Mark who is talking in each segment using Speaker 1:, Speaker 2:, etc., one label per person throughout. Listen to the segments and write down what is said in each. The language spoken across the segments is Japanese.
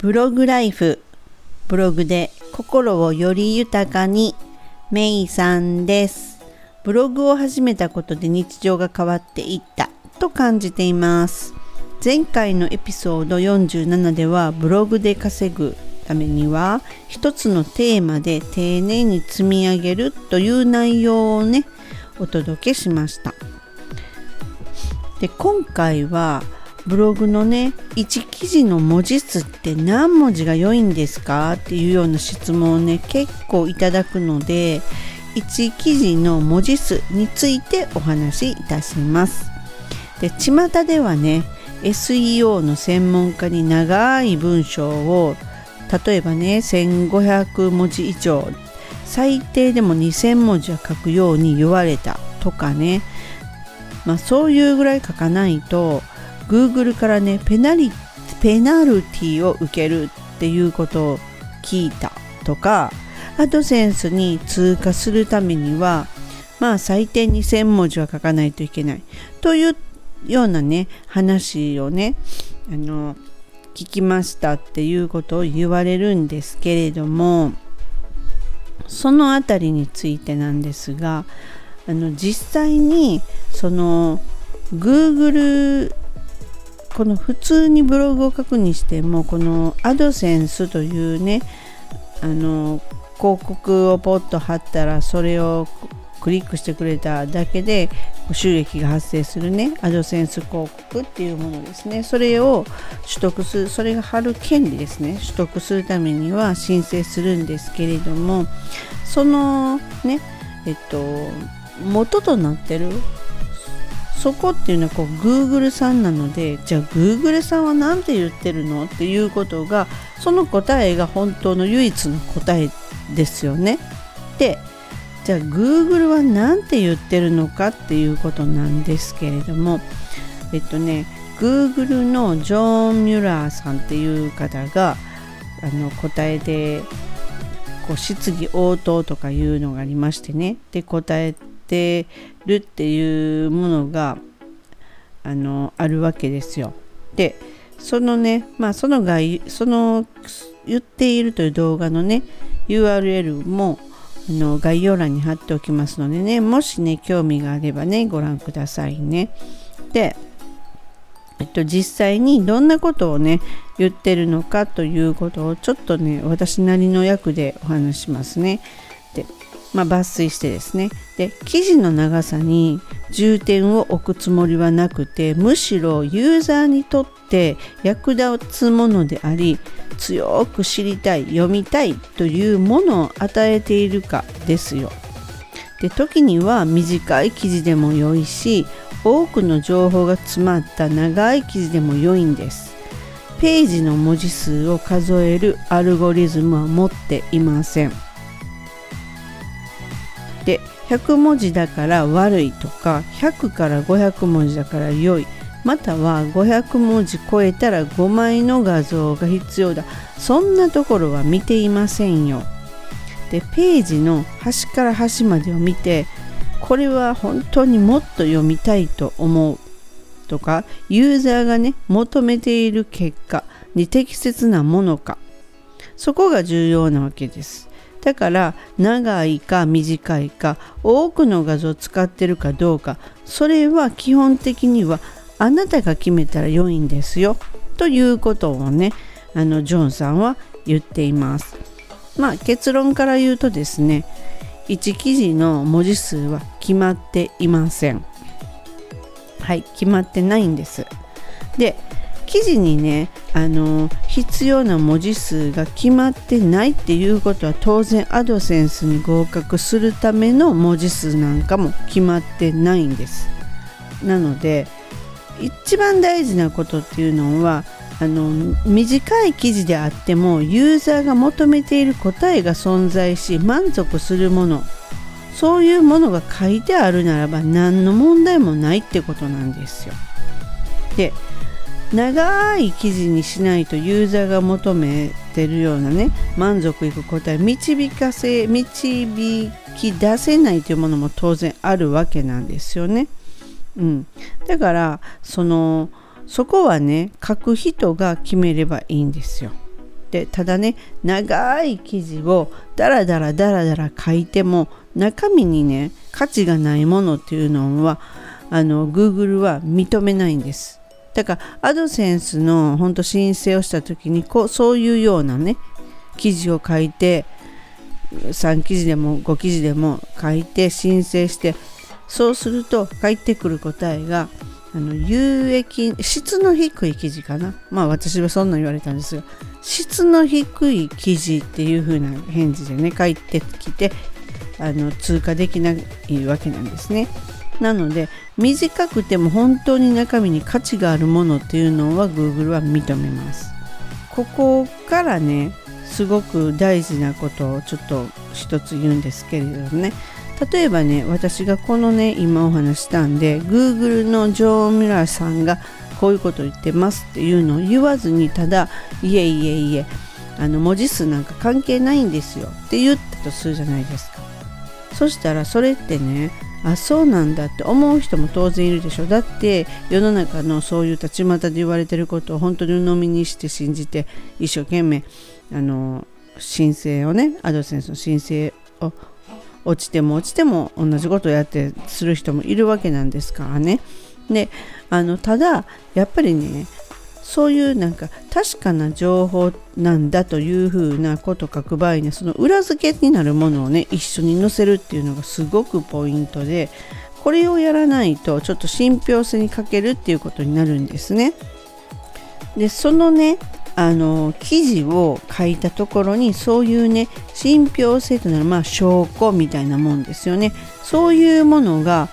Speaker 1: ブログライフブログで心をより豊かにメイさんです。ブログを始めたことで日常が変わっていったと感じています。前回のエピソード47ではブログで稼ぐためには一つのテーマで丁寧に積み上げるという内容をねお届けしました。で今回はブログのね1記事の文字数って何文字が良いんですか？っていうような質問をね結構いただくので1記事の文字数についてお話しいたします。で巷ではね SEO の専門家に長い文章を例えばね1500文字以上最低でも2000文字は書くように言われたとかね。まあそういうぐらい書かないと Google からねペナリペナルティを受けるっていうことを聞いたとかアドセンスに通過するためにはまあ最低2000文字は書かないといけない。というようなね話をねあの聞きましたっていうことを言われるんですけれどもそのあたりについてなんですがあの実際にその Google この普通にブログを書くにしてもこのアドセンスというねあの広告をポッと貼ったらそれをクリックしてくれただけで収益が発生するねアドセンス広告っていうものですね。それを取得するそれが貼る権利ですね。取得するためには申請するんですけれどもそのねえっと元となってるそこっていうのはこう Google さんなのでじゃあ Google さんは何て言ってるのっていうことがその答えが本当の唯一の答えですよね。でじゃあ Google は何て言ってるのかっていうことなんですけれどもえっとね Google のジョン・ミュラーさんっていう方があの答えでこう質疑応答とかいうのがありましてねで答えてるっていうものがあのあるわけですよ。でそのねまあその概その言っているという動画のね URL もあの概要欄に貼っておきますのでねもしね興味があればねご覧くださいね。でえっと、実際にどんなことをね言ってるのかということをちょっとね私なりの役でお話しますね。でまあ、抜粋してですねで記事の長さに重点を置くつもりはなくてむしろユーザーにとって役立つものであり強く知りたい読みたいというものを与えているかですよ。で時には短い記事でも良いし多くの情報が詰まった長い記事でも良いんです。ページの文字数を数えるアルゴリズムは持っていません。で100文字だから悪いとか100から500文字だから良い。または500文字超えたら5枚の画像が必要だ。そんなところは見ていませんよ。でページの端から端までを見てこれは本当にもっと読みたいと思う。とかユーザーがね求めている結果に適切なものか。そこが重要なわけです。だから長いか短いか多くの画像を使ってるかどうかそれは基本的にはあなたが決めたら良いんですよ。ということをねあのジョンさんは言っています。まあ結論から言うとですね1記事の文字数は決まっていません。はい決まってないんです。で記事にねあの必要な文字数が決まってないっていうことは当然アドセンスに合格するための文字数なんかも決まってないんですなので一番大事なことっていうのはあの短い記事であってもユーザーが求めている答えが存在し満足するものそういうものが書いてあるならば何の問題もないってことなんですよ。で長い記事にしないとユーザーが求めてるようなね満足いく答え導かせ導き出せないというものも当然あるわけなんですよね。うん、だからそのそこはね書く人が決めればいいんですよ。ってただね長い記事をダラダラダラダラ書いても中身にね価値がないものっていうのはあの Google は認めないんですだからアドセンスの本当申請をした時にこうそういうようなね記事を書いて3記事でも5記事でも書いて申請してそうすると返ってくる答えがあの有益質の低い記事かな。まあ私はそんな言われたんですが質の低い記事っていう風な返事でね返ってきてあの通過できないわけなんですね。なので短くても本当に中身に価値があるものっていうのは Google は認めます。ここからねすごく大事なことをちょっと一つ言うんですけれどもね。例えばね私がこのね今お話したんで Google のジョー・ミラーさんがこういうことを言ってますっていうのを言わずにただいえいえいえあの文字数なんか関係ないんですよって言ったとするじゃないですか。そしたらそれってねあそうなんだって思う人も当然いるでしょだって世の中のそういう立ちまたで言われてることを本当に鵜呑みにして信じて一生懸命あの申請をねアドセンスの申請を落ちても落ちても同じことをやってする人もいるわけなんですからね。であのただやっぱりねそういうなんか確かな情報なんだというふうなこと書く場合にその裏付けになるものをね一緒に載せるっていうのがすごくポイントでこれをやらないとちょっと信憑性に欠けるっていうことになるんですね。でそのねあの記事を書いたところにそういうね信憑性となるまあ証拠みたいなもんですよねそういうものが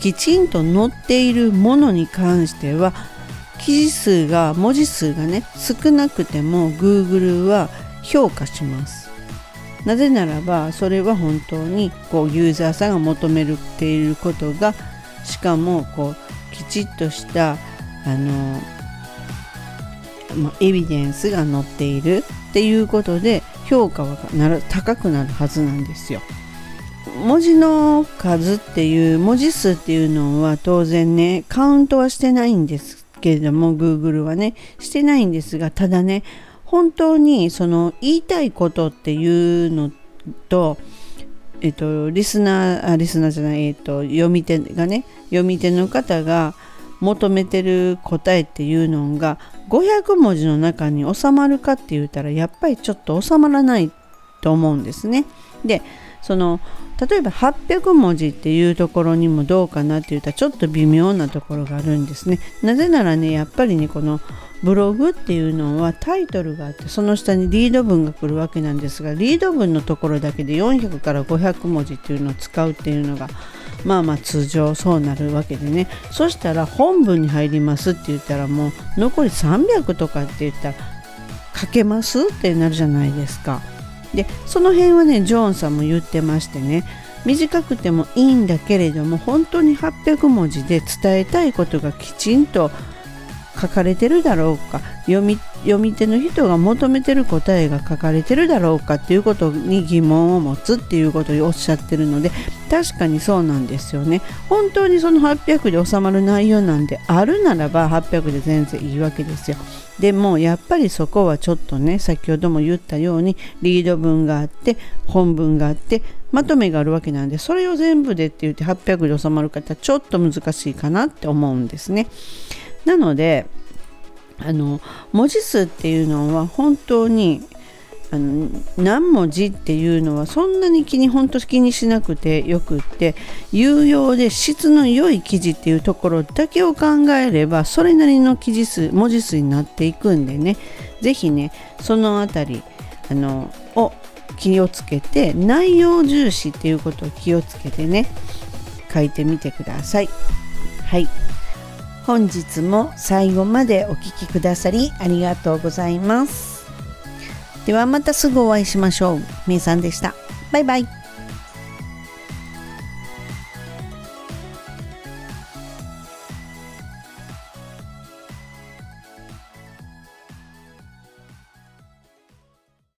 Speaker 1: きちんと載っているものに関しては記事数が文字数がね少なくても Google は評価しますなぜならばそれは本当にこうユーザーさんが求めていることがしかもこうきちっとしたあの、まエビデンスが載っているっていうことで評価はなる高くなるはずなんですよ。文字の数っていう文字数っていうのは当然ねカウントはしてないんですけれども Google はねしてないんですがただね本当にその言いたいことっていうのとえっとリスナーあリスナーじゃないえっと読み手がね読み手の方が求めてる答えっていうのが500文字の中に収まるかって言ったらやっぱりちょっと収まらないと思うんですね。でその例えば800文字っていうところにもどうかなって言ったらちょっと微妙なところがあるんですね。なぜならねやっぱりねこのブログっていうのはタイトルがあってその下にリード文が来るわけなんですがリード文のところだけで400から500文字っていうのを使うっていうのがまあまあ通常そうなるわけでねそしたら本文に入りますって言ったらもう残り300とかって言ったら書けますってなるじゃないですか。でその辺はねジョーンさんも言ってましてね短くてもいいんだけれども本当に800文字で伝えたいことがきちんと書かれてるだろうか読み読み手の人が求めてる答えが書かれてるだろうかっていうことに疑問を持つっていうことをおっしゃってるので確かにそうなんですよね。本当にその800で収まる内容なんであるならば800で全然いいわけですよ。でもやっぱりそこはちょっとね先ほども言ったようにリード文があって本文があってまとめがあるわけなんでそれを全部でって言って800で収まる方ちょっと難しいかなって思うんですね。なのであの文字数っていうのは本当にあの何文字っていうのはそんなに気に本当気にしなくてよくって有用で質の良い記事っていうところだけを考えればそれなりの記事数文字数になっていくんでね是非ねその辺りあのを気をつけて内容重視っていうことを気をつけてね書いてみてください。はい本日も最後までお聴きくださりありがとうございます。ではまたすぐお会いしましょう。めいさんでした。バイバイ。